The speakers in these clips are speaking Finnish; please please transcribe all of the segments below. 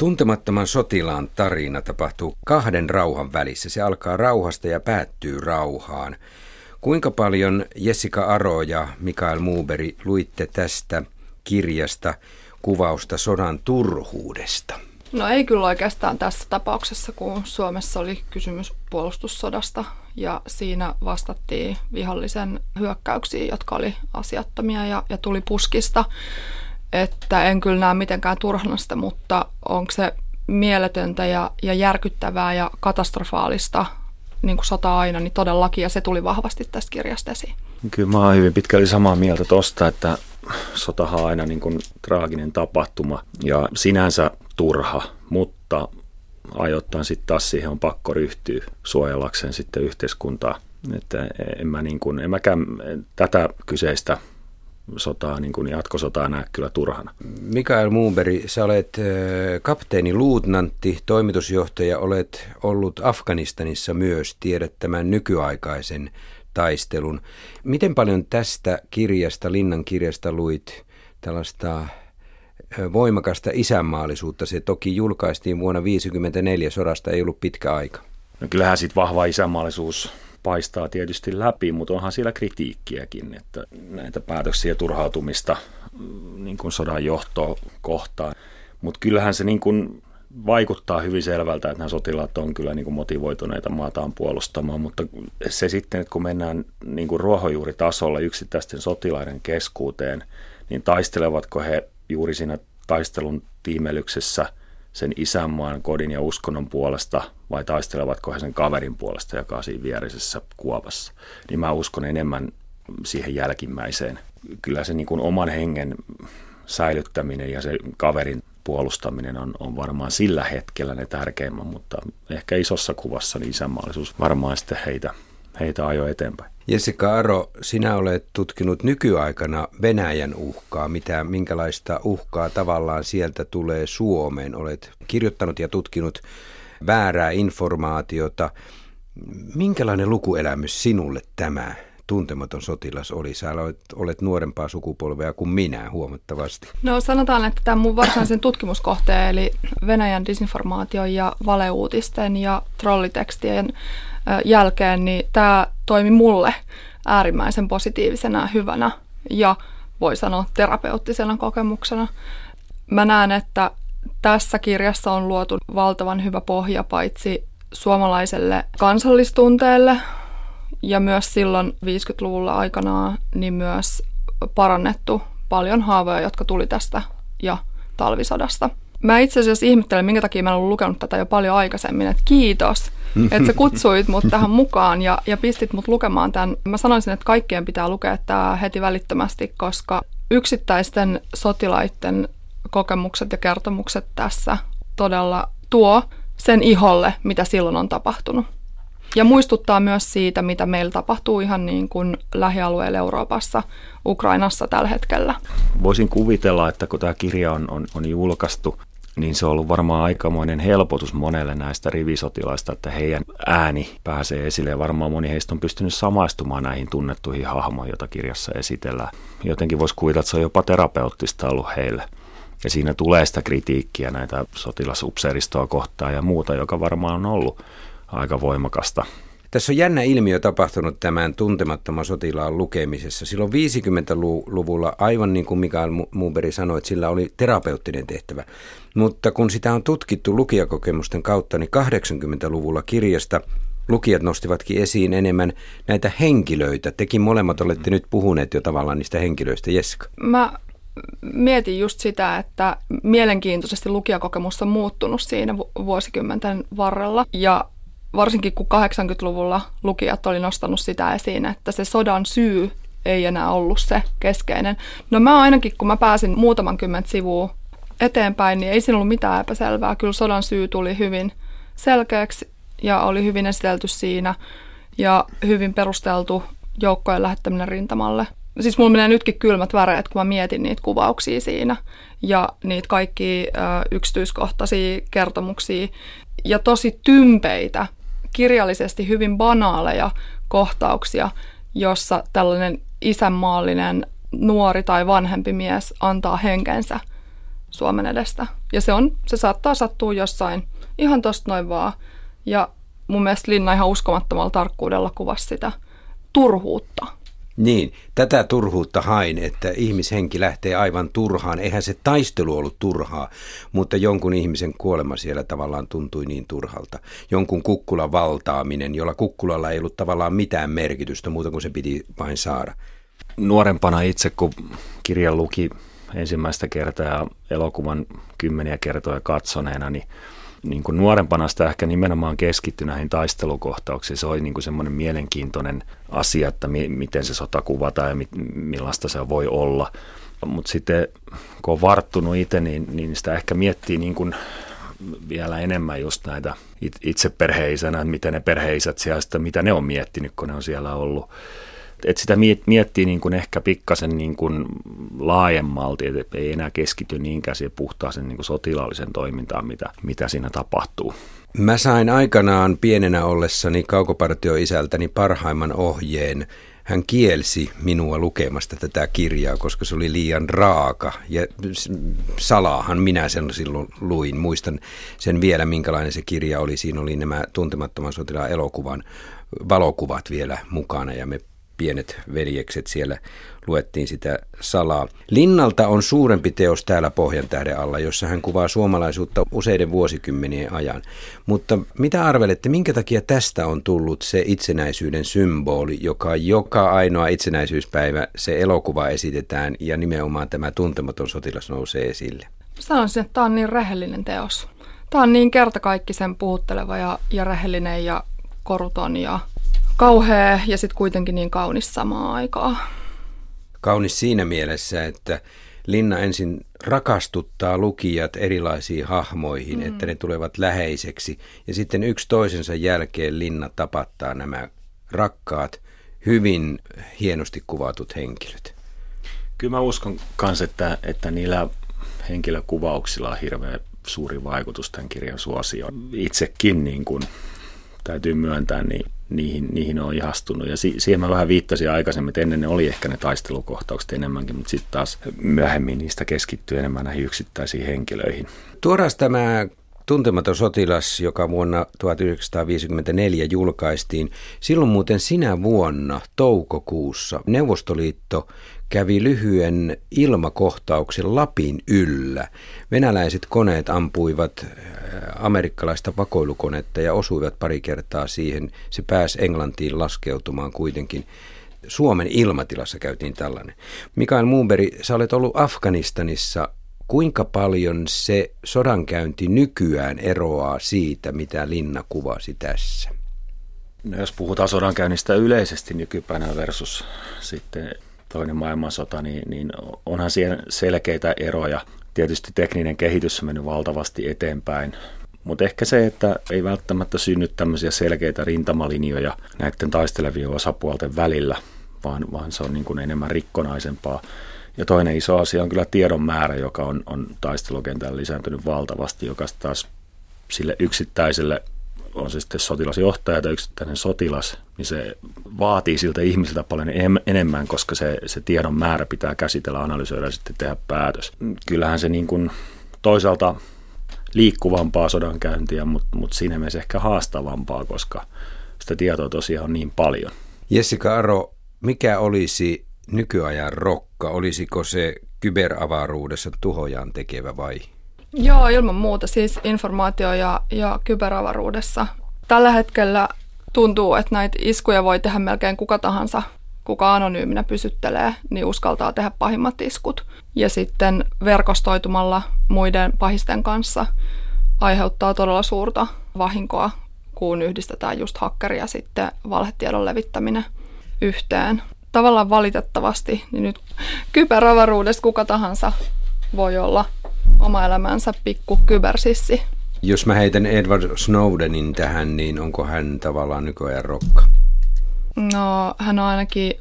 Tuntemattoman sotilaan tarina tapahtuu kahden rauhan välissä. Se alkaa rauhasta ja päättyy rauhaan. Kuinka paljon Jessica Aro ja Mikael Muuberi luitte tästä kirjasta kuvausta sodan turhuudesta? No ei kyllä oikeastaan tässä tapauksessa, kun Suomessa oli kysymys puolustussodasta ja siinä vastattiin vihollisen hyökkäyksiin, jotka oli asiattomia ja, ja tuli puskista. Että en kyllä näe mitenkään turhana sitä, mutta onko se mieletöntä ja, ja järkyttävää ja katastrofaalista niin kuin sota aina, niin todellakin, ja se tuli vahvasti tästä kirjasta esiin. Kyllä mä oon hyvin pitkälti samaa mieltä tosta, että sotahan on aina niin kuin traaginen tapahtuma ja sinänsä turha, mutta ajoittain sitten taas siihen on pakko ryhtyä suojellakseen sitten yhteiskuntaa. Että en mä niin kuin, en mäkään tätä kyseistä sotaa, niin kuin jatkosotaa näe kyllä turhana. Mikael Muunberg, sä olet kapteeni luutnantti, toimitusjohtaja, olet ollut Afganistanissa myös, tiedät tämän nykyaikaisen taistelun. Miten paljon tästä kirjasta, Linnan kirjasta luit tällaista voimakasta isänmaallisuutta? Se toki julkaistiin vuonna 1954, sodasta ei ollut pitkä aika. No kyllähän sitten vahva isänmaallisuus paistaa tietysti läpi, mutta onhan siellä kritiikkiäkin, että näitä päätöksiä turhautumista mm, niin kuin sodan johtoa kohtaan. Mutta kyllähän se niin kuin vaikuttaa hyvin selvältä, että nämä sotilaat on kyllä niin kuin motivoituneita maataan puolustamaan, mutta se sitten, että kun mennään niin kuin ruohonjuuritasolla yksittäisten sotilaiden keskuuteen, niin taistelevatko he juuri siinä taistelun tiimelyksessä sen isänmaan, kodin ja uskonnon puolesta vai taistelevatko he sen kaverin puolesta, joka on siinä vierisessä kuopassa. Niin mä uskon enemmän siihen jälkimmäiseen. Kyllä se niin kuin oman hengen säilyttäminen ja se kaverin puolustaminen on, on varmaan sillä hetkellä ne tärkeimmät, mutta ehkä isossa kuvassa niin isänmaallisuus varmaan sitten heitä, heitä ajoi eteenpäin. Jessica Aro, sinä olet tutkinut nykyaikana Venäjän uhkaa, mitä, minkälaista uhkaa tavallaan sieltä tulee Suomeen. Olet kirjoittanut ja tutkinut väärää informaatiota. Minkälainen lukuelämys sinulle tämä tuntematon sotilas oli? Sä olet, olet nuorempaa sukupolvea kuin minä huomattavasti. No sanotaan, että tämä mun varsinaisen tutkimuskohteen, eli Venäjän disinformaation ja valeuutisten ja trollitekstien jälkeen, niin tämä toimi mulle äärimmäisen positiivisena, hyvänä ja voi sanoa terapeuttisena kokemuksena. Mä näen, että tässä kirjassa on luotu valtavan hyvä pohja paitsi suomalaiselle kansallistunteelle ja myös silloin 50-luvulla aikanaan niin myös parannettu paljon haavoja, jotka tuli tästä ja talvisodasta. Mä itse asiassa ihmettelen, minkä takia mä olen lukenut tätä jo paljon aikaisemmin, että kiitos, että sä kutsuit mut tähän mukaan ja, ja pistit mut lukemaan tämän. Mä sanoisin, että kaikkien pitää lukea tämä heti välittömästi, koska yksittäisten sotilaiden kokemukset ja kertomukset tässä todella tuo sen iholle, mitä silloin on tapahtunut. Ja muistuttaa myös siitä, mitä meillä tapahtuu ihan niin kuin lähialueella Euroopassa, Ukrainassa tällä hetkellä. Voisin kuvitella, että kun tämä kirja on, on, on julkaistu, niin se on ollut varmaan aikamoinen helpotus monelle näistä rivisotilaista, että heidän ääni pääsee esille. Ja varmaan moni heistä on pystynyt samaistumaan näihin tunnettuihin hahmoihin, joita kirjassa esitellään. Jotenkin voisi kuvitella, että se on jopa terapeuttista ollut heille. Ja siinä tulee sitä kritiikkiä näitä sotilasupseeristoa kohtaan ja muuta, joka varmaan on ollut aika voimakasta. Tässä on jännä ilmiö tapahtunut tämän tuntemattoman sotilaan lukemisessa. Silloin 50-luvulla, aivan niin kuin Mikael Muuberi sanoi, että sillä oli terapeuttinen tehtävä. Mutta kun sitä on tutkittu lukijakokemusten kautta, niin 80-luvulla kirjasta lukijat nostivatkin esiin enemmän näitä henkilöitä. Tekin molemmat olette nyt puhuneet jo tavallaan niistä henkilöistä. Jeska. Mä mietin just sitä, että mielenkiintoisesti lukijakokemus on muuttunut siinä vuosikymmenten varrella. Ja varsinkin kun 80-luvulla lukijat oli nostanut sitä esiin, että se sodan syy ei enää ollut se keskeinen. No mä ainakin, kun mä pääsin muutaman kymmentä sivua eteenpäin, niin ei siinä ollut mitään epäselvää. Kyllä sodan syy tuli hyvin selkeäksi ja oli hyvin esitelty siinä ja hyvin perusteltu joukkojen lähettäminen rintamalle. Siis mulla menee nytkin kylmät väreet, kun mä mietin niitä kuvauksia siinä ja niitä kaikki ö, yksityiskohtaisia kertomuksia ja tosi tympeitä kirjallisesti hyvin banaaleja kohtauksia, jossa tällainen isänmaallinen nuori tai vanhempi mies antaa henkensä Suomen edestä. Ja se, on, se saattaa sattua jossain ihan tosta noin vaan. Ja mun mielestä Linna ihan uskomattomalla tarkkuudella kuvasi sitä turhuutta. Niin, tätä turhuutta hain, että ihmishenki lähtee aivan turhaan. Eihän se taistelu ollut turhaa, mutta jonkun ihmisen kuolema siellä tavallaan tuntui niin turhalta. Jonkun kukkulan valtaaminen, jolla kukkulalla ei ollut tavallaan mitään merkitystä muuta kuin se piti vain saada. Nuorempana itse, kun kirjan luki ensimmäistä kertaa ja elokuvan kymmeniä kertoja katsoneena, niin niin kuin nuorempana sitä ehkä nimenomaan keskittyi näihin taistelukohtauksiin. Se oli niin kuin semmoinen mielenkiintoinen asia, että mi- miten se sota kuvataan ja mi- millaista se voi olla. Mutta sitten kun on varttunut itse, niin, niin sitä ehkä miettii niin kuin vielä enemmän just näitä itse perheisänä, miten ne perheisät siellä, mitä ne on miettinyt, kun ne on siellä ollut että sitä miettii niin kuin ehkä pikkasen niin kuin laajemmalti, että ei enää keskity niinkään siihen puhtaaseen niin sotilaallisen toimintaan, mitä, mitä siinä tapahtuu. Mä sain aikanaan pienenä ollessani kaukopartioisältäni parhaimman ohjeen. Hän kielsi minua lukemasta tätä kirjaa, koska se oli liian raaka. Ja salaahan minä sen silloin luin. Muistan sen vielä, minkälainen se kirja oli. Siinä oli nämä tuntemattoman sotilaan elokuvan valokuvat vielä mukana ja me pienet veljekset siellä luettiin sitä salaa. Linnalta on suurempi teos täällä Pohjantähden alla, jossa hän kuvaa suomalaisuutta useiden vuosikymmenien ajan. Mutta mitä arvelette, minkä takia tästä on tullut se itsenäisyyden symboli, joka joka ainoa itsenäisyyspäivä se elokuva esitetään ja nimenomaan tämä tuntematon sotilas nousee esille? Sanoisin, että tämä on niin rehellinen teos. Tämä on niin kertakaikkisen puhutteleva ja, ja rehellinen ja koruton ja kauhea ja sitten kuitenkin niin kaunis samaan aikaan. Kaunis siinä mielessä, että Linna ensin rakastuttaa lukijat erilaisiin hahmoihin, mm. että ne tulevat läheiseksi. Ja sitten yksi toisensa jälkeen Linna tapattaa nämä rakkaat, hyvin hienosti kuvatut henkilöt. Kyllä mä uskon myös, että, että niillä henkilökuvauksilla on hirveän suuri vaikutus tämän kirjan suosioon. Itsekin niin kuin, täytyy myöntää, niin niihin, niihin on ihastunut. Ja si- siihen mä vähän viittasin aikaisemmin, että ennen ne oli ehkä ne taistelukohtaukset enemmänkin, mutta sitten taas myöhemmin niistä keskittyy enemmän näihin yksittäisiin henkilöihin. Tuoras tämä Tuntematon sotilas, joka vuonna 1954 julkaistiin. Silloin muuten sinä vuonna, toukokuussa, Neuvostoliitto kävi lyhyen ilmakohtauksen Lapin yllä. Venäläiset koneet ampuivat äh, amerikkalaista vakoilukonetta ja osuivat pari kertaa siihen. Se pääsi Englantiin laskeutumaan kuitenkin. Suomen ilmatilassa käytiin tällainen. Mikael Muunberi, sä olet ollut Afganistanissa. Kuinka paljon se sodankäynti nykyään eroaa siitä, mitä Linna kuvasi tässä? No jos puhutaan sodankäynnistä yleisesti nykypäivänä versus sitten toinen maailmansota, niin, niin onhan siellä selkeitä eroja. Tietysti tekninen kehitys on mennyt valtavasti eteenpäin, mutta ehkä se, että ei välttämättä synny tämmöisiä selkeitä rintamalinjoja näiden taistelevien osapuolten välillä, vaan, vaan se on niin kuin enemmän rikkonaisempaa. Ja toinen iso asia on kyllä tiedon määrä, joka on, on taistelukentällä lisääntynyt valtavasti, joka taas sille yksittäiselle on se sitten sotilasjohtaja tai yksittäinen sotilas, niin se vaatii siltä ihmisiltä paljon enemmän, koska se, se tiedon määrä pitää käsitellä, analysoida ja sitten tehdä päätös. Kyllähän se niin kuin toisaalta liikkuvampaa sodankäyntiä, mutta, mutta siinä mielessä ehkä haastavampaa, koska sitä tietoa tosiaan on niin paljon. Jessica Aro, mikä olisi nykyajan rokka? Olisiko se kyberavaruudessa tuhojaan tekevä vai Joo, ilman muuta siis informaatio- ja, ja kyberavaruudessa. Tällä hetkellä tuntuu, että näitä iskuja voi tehdä melkein kuka tahansa, kuka anonyyminä pysyttelee, niin uskaltaa tehdä pahimmat iskut. Ja sitten verkostoitumalla muiden pahisten kanssa aiheuttaa todella suurta vahinkoa, kun yhdistetään just hakkeri ja sitten valhetiedon levittäminen yhteen. Tavallaan valitettavasti, niin nyt kyberavaruudessa kuka tahansa voi olla oma elämänsä pikku kybersissi. Jos mä heitän Edward Snowdenin tähän, niin onko hän tavallaan nykyajan rokka? No, hän on ainakin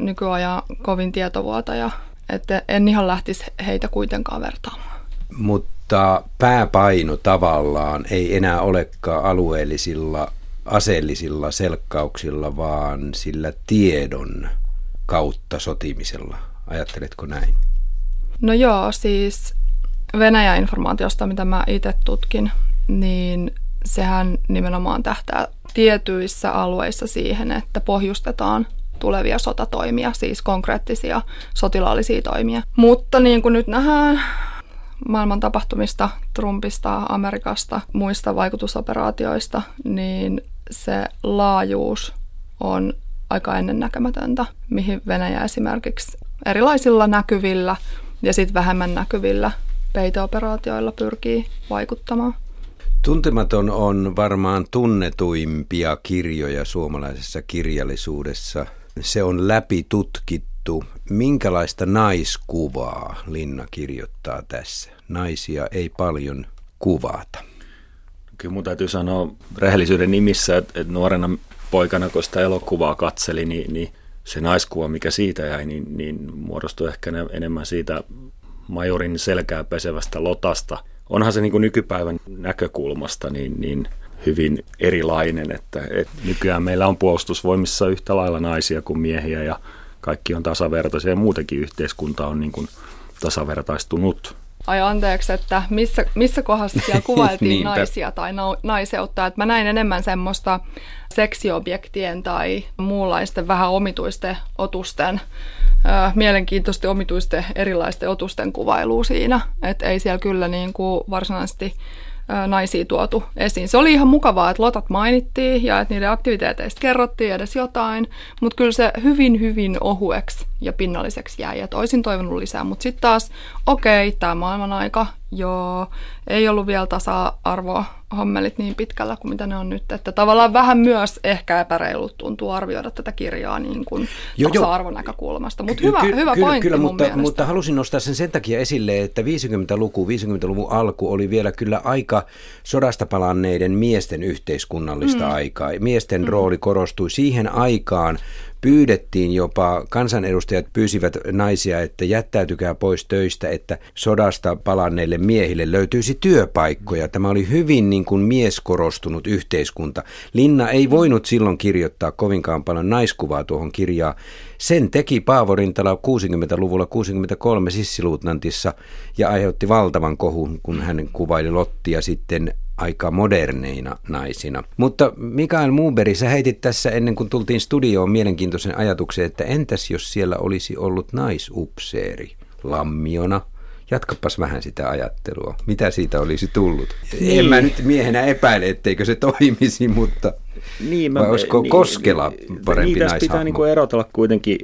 nykyajan kovin tietovuotaja, että en ihan lähtisi heitä kuitenkaan vertaamaan. Mutta pääpaino tavallaan ei enää olekaan alueellisilla aseellisilla selkkauksilla, vaan sillä tiedon kautta sotimisella. Ajatteletko näin? No joo, siis Venäjän informaatiosta, mitä mä itse tutkin, niin sehän nimenomaan tähtää tietyissä alueissa siihen, että pohjustetaan tulevia sotatoimia, siis konkreettisia sotilaallisia toimia. Mutta niin kuin nyt nähdään maailman tapahtumista, Trumpista, Amerikasta, muista vaikutusoperaatioista, niin se laajuus on aika ennennäkemätöntä, mihin Venäjä esimerkiksi erilaisilla näkyvillä ja sitten vähemmän näkyvillä peiteoperaatioilla pyrkii vaikuttamaan. Tuntematon on varmaan tunnetuimpia kirjoja suomalaisessa kirjallisuudessa. Se on läpi tutkittu. Minkälaista naiskuvaa Linna kirjoittaa tässä? Naisia ei paljon kuvata. Kyllä mun täytyy sanoa rehellisyyden nimissä, että, että nuorena poikana, kun sitä elokuvaa katseli, niin, niin se naiskuva, mikä siitä jäi, niin, niin muodostui ehkä enemmän siitä majorin selkää pesevästä lotasta. Onhan se niin kuin nykypäivän näkökulmasta niin, niin hyvin erilainen, että, että nykyään meillä on puolustusvoimissa yhtä lailla naisia kuin miehiä ja kaikki on tasavertaisia ja muutenkin yhteiskunta on niin kuin tasavertaistunut ai anteeksi, että missä, missä kohdassa siellä kuvailtiin naisia tai na- naiseutta. Että mä näin enemmän semmoista seksiobjektien tai muunlaisten vähän omituisten otusten, ö, mielenkiintoisten omituisten erilaisten otusten kuvailua siinä. Että ei siellä kyllä niin kuin varsinaisesti naisia tuotu esiin. Se oli ihan mukavaa, että lotat mainittiin ja että niiden aktiviteeteista kerrottiin edes jotain, mutta kyllä se hyvin, hyvin ohueksi ja pinnalliseksi jäi, että olisin toivonut lisää. Mutta sitten taas, okei, okay, tämä maailman aika, joo, ei ollut vielä tasa-arvoa hommelit niin pitkällä kuin mitä ne on nyt. Että tavallaan vähän myös ehkä epäreilut tuntuu arvioida tätä kirjaa niin kuin jo, tasa-arvon näkökulmasta. Mutta hyvä, ky- hyvä kyllä, pointti kyllä, mun mutta, mielestä. mutta halusin nostaa sen sen takia esille, että 50-luku, 50-luvun alku oli vielä kyllä aika sodasta palanneiden miesten yhteiskunnallista mm. aikaa. Miesten mm. rooli korostui siihen aikaan pyydettiin jopa, kansanedustajat pyysivät naisia, että jättäytykää pois töistä, että sodasta palanneille miehille löytyisi työpaikkoja. Tämä oli hyvin niin kuin mieskorostunut yhteiskunta. Linna ei voinut silloin kirjoittaa kovinkaan paljon naiskuvaa tuohon kirjaan. Sen teki Paavo Rintala 60-luvulla 63 sissiluutnantissa ja aiheutti valtavan kohun, kun hän kuvaili Lottia sitten aika moderneina naisina. Mutta Mikael Muuberi, sä heitit tässä ennen kuin tultiin studioon mielenkiintoisen ajatuksen, että entäs jos siellä olisi ollut naisupseeri lammiona? Jatkapas vähän sitä ajattelua. Mitä siitä olisi tullut? Niin. En mä nyt miehenä epäile, etteikö se toimisi, mutta niin, mä, vai olisiko niin, Koskela parempi niin, tässä pitää niin kuin erotella kuitenkin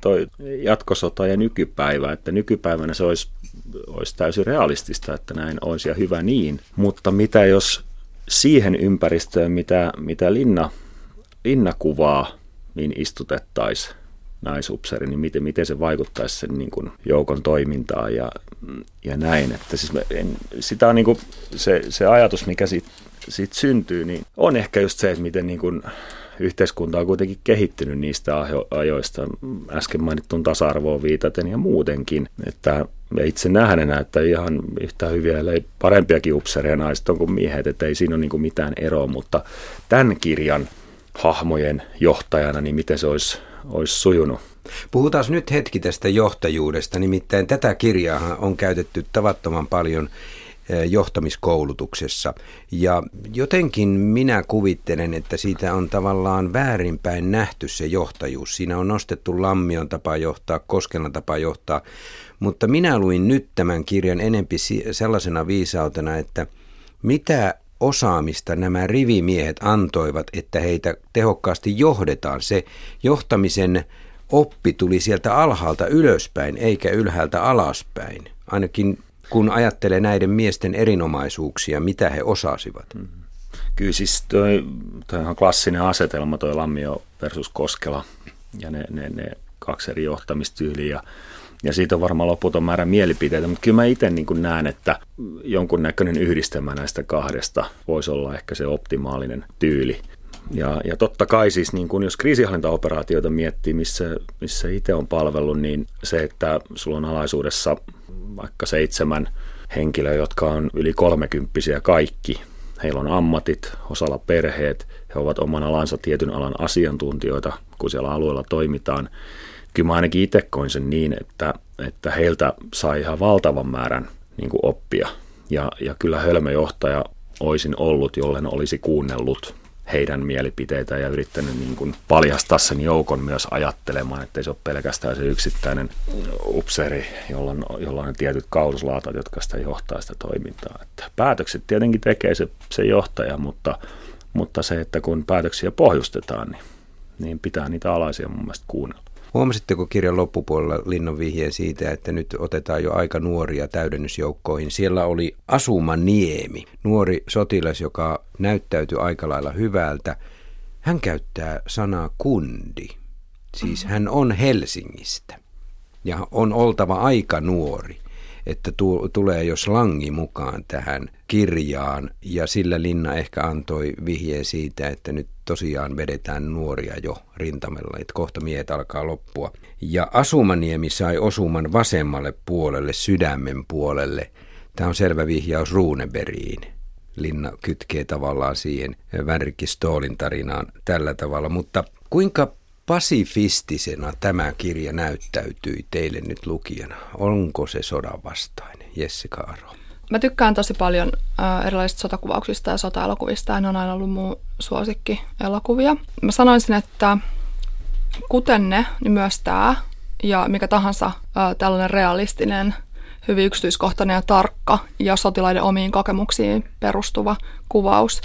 toi jatkosota ja nykypäivä, että nykypäivänä se olisi olisi täysin realistista, että näin olisi ja hyvä niin. Mutta mitä jos siihen ympäristöön, mitä, mitä Linna, Linna kuvaa, niin istutettaisiin naisupseri, niin miten, miten se vaikuttaisi sen niin kuin joukon toimintaan ja, ja näin. Että siis en, sitä on niin kuin se, se ajatus, mikä siitä, siitä syntyy, niin on ehkä just se, että miten niin kuin yhteiskunta on kuitenkin kehittynyt niistä ajoista, äsken mainittuun tasa-arvoon viitaten ja muutenkin, että itse nähneenä, että ihan yhtä hyviä, ellei parempiakin upsereja naiset on kuin miehet, että ei siinä ole niin mitään eroa, mutta tämän kirjan hahmojen johtajana, niin miten se olisi, olisi sujunut? Puhutaan nyt hetki tästä johtajuudesta, nimittäin tätä kirjaa on käytetty tavattoman paljon Eh, johtamiskoulutuksessa. Ja jotenkin minä kuvittelen, että siitä on tavallaan väärinpäin nähty se johtajuus. Siinä on nostettu Lammion tapa johtaa, Koskelan tapa johtaa, mutta minä luin nyt tämän kirjan enempi sellaisena viisautena, että mitä osaamista nämä rivimiehet antoivat, että heitä tehokkaasti johdetaan. Se johtamisen oppi tuli sieltä alhaalta ylöspäin eikä ylhäältä alaspäin. Ainakin kun ajattelee näiden miesten erinomaisuuksia, mitä he osasivat? Mm. Kyllä siis toi, toi on klassinen asetelma, toi Lammio versus Koskela ja ne, ne, ne kaksi eri johtamistyyliä. Ja, ja siitä on varmaan loputon määrä mielipiteitä, mutta kyllä mä itse niin näen, että jonkunnäköinen yhdistelmä näistä kahdesta voisi olla ehkä se optimaalinen tyyli. Ja, ja totta kai siis, niin kun jos kriisihallintaoperaatioita miettii, missä, missä itse on palvellut, niin se, että sulla on alaisuudessa vaikka seitsemän henkilöä, jotka on yli kolmekymppisiä kaikki. Heillä on ammatit, osalla perheet, he ovat oman alansa tietyn alan asiantuntijoita, kun siellä alueella toimitaan. Kyllä mä ainakin itse koin sen niin, että, että heiltä sai ihan valtavan määrän niin kuin oppia. Ja, ja kyllä hölmöjohtaja olisin ollut, jollen olisi kuunnellut heidän mielipiteitä ja yrittänyt niin kuin paljastaa sen joukon myös ajattelemaan, että se ole pelkästään se yksittäinen upseri, jolla on, jolla on tietyt kauslaatat, jotka sitä johtaa sitä toimintaa. Että päätökset tietenkin tekee se, se johtaja, mutta, mutta se, että kun päätöksiä pohjustetaan, niin, niin pitää niitä alaisia mun mielestä kuunnella. Huomasitteko kirjan loppupuolella Linnon vihjeen siitä, että nyt otetaan jo aika nuoria täydennysjoukkoihin? Siellä oli Asuma Niemi, nuori sotilas, joka näyttäytyi aika lailla hyvältä. Hän käyttää sanaa kundi. Siis hän on Helsingistä ja on oltava aika nuori että tu- tulee jo slangi mukaan tähän kirjaan ja sillä Linna ehkä antoi vihjeen siitä, että nyt tosiaan vedetään nuoria jo rintamella, että kohta miehet alkaa loppua. Ja Asumaniemi sai osuman vasemmalle puolelle, sydämen puolelle. Tämä on selvä vihjaus Ruuneberiin. Linna kytkee tavallaan siihen Vänrikki Stoolin tarinaan tällä tavalla, mutta kuinka pasifistisena tämä kirja näyttäytyi teille nyt lukijana? Onko se sodan vastainen? Jessica Aro. Mä tykkään tosi paljon äh, erilaisista sotakuvauksista ja sotaelokuvista. Ne on aina ollut mun suosikki elokuvia. Mä sanoisin, että kuten ne, niin myös tämä ja mikä tahansa äh, tällainen realistinen, hyvin yksityiskohtainen ja tarkka ja sotilaiden omiin kokemuksiin perustuva kuvaus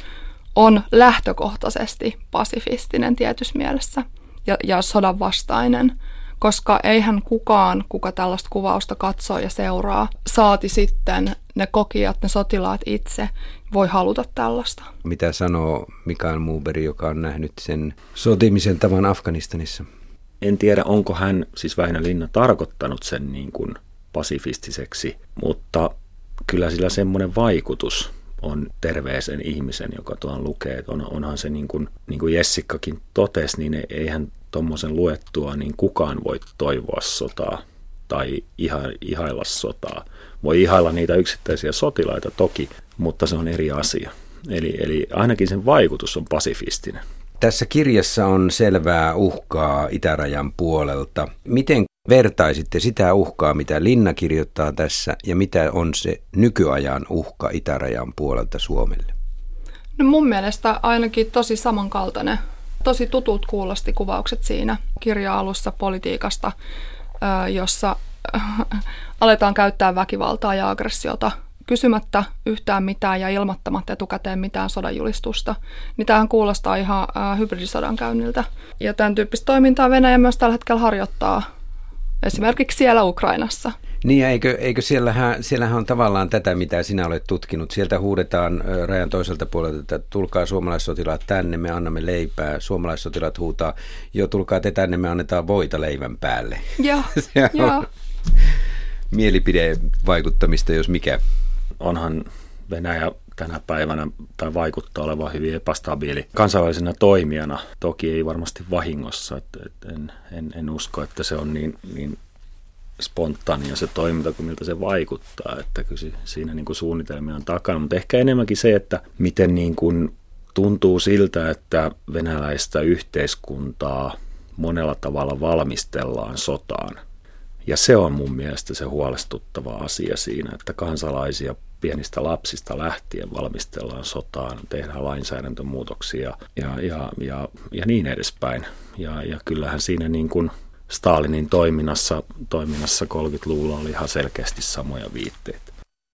on lähtökohtaisesti pasifistinen tietyssä mielessä – ja, ja sodan vastainen, koska eihän kukaan, kuka tällaista kuvausta katsoo ja seuraa, saati sitten ne kokijat, ne sotilaat itse, voi haluta tällaista. Mitä sanoo Mikael Muberi, joka on nähnyt sen sotimisen tavan Afganistanissa? En tiedä, onko hän, siis Väinö Linna, tarkoittanut sen niin kuin pasifistiseksi, mutta kyllä sillä semmoinen vaikutus on terveesen ihmisen, joka tuon lukee. On, onhan se niin kuin, niin kuinJessikkakin totesi, niin eihän tuommoisen luettua, niin kukaan voi toivoa sotaa tai iha, ihailla sotaa. Voi ihailla niitä yksittäisiä sotilaita toki, mutta se on eri asia. Eli, eli ainakin sen vaikutus on pasifistinen. Tässä kirjassa on selvää uhkaa itärajan puolelta. Miten vertaisitte sitä uhkaa, mitä Linna kirjoittaa tässä, ja mitä on se nykyajan uhka itärajan puolelta Suomelle? No mun mielestä ainakin tosi samankaltainen. Tosi tutut kuulosti kuvaukset siinä kirja-alussa politiikasta, jossa aletaan käyttää väkivaltaa ja aggressiota kysymättä yhtään mitään ja ilmoittamatta etukäteen mitään sodanjulistusta, niin tämähän kuulostaa ihan hybridisodan käynniltä. Ja tämän tyyppistä toimintaa Venäjä myös tällä hetkellä harjoittaa esimerkiksi siellä Ukrainassa. Niin, eikö, eikö siellähän, siellähän on tavallaan tätä, mitä sinä olet tutkinut. Sieltä huudetaan rajan toiselta puolelta, että tulkaa suomalaissotilaat tänne, me annamme leipää. Suomalaissotilaat huutaa, jo tulkaa te tänne, me annetaan voita leivän päälle. Joo, joo. Mielipidevaikuttamista, jos mikä. Onhan Venäjä tänä päivänä tai vaikuttaa olevan hyvin epästabiili kansainvälisenä toimijana. Toki ei varmasti vahingossa, että, että en, en, en usko, että se on niin, niin spontaania se toiminta kuin miltä se vaikuttaa, että kyllä siinä niin kuin suunnitelmia on takana, mutta ehkä enemmänkin se, että miten niin kuin tuntuu siltä, että venäläistä yhteiskuntaa monella tavalla valmistellaan sotaan. Ja se on mun mielestä se huolestuttava asia siinä, että kansalaisia pienistä lapsista lähtien valmistellaan sotaan, tehdään lainsäädäntömuutoksia ja, ja, ja, ja niin edespäin. Ja, ja kyllähän siinä niin kuin Stalinin toiminnassa, toiminnassa 30-luvulla oli ihan selkeästi samoja viitteitä.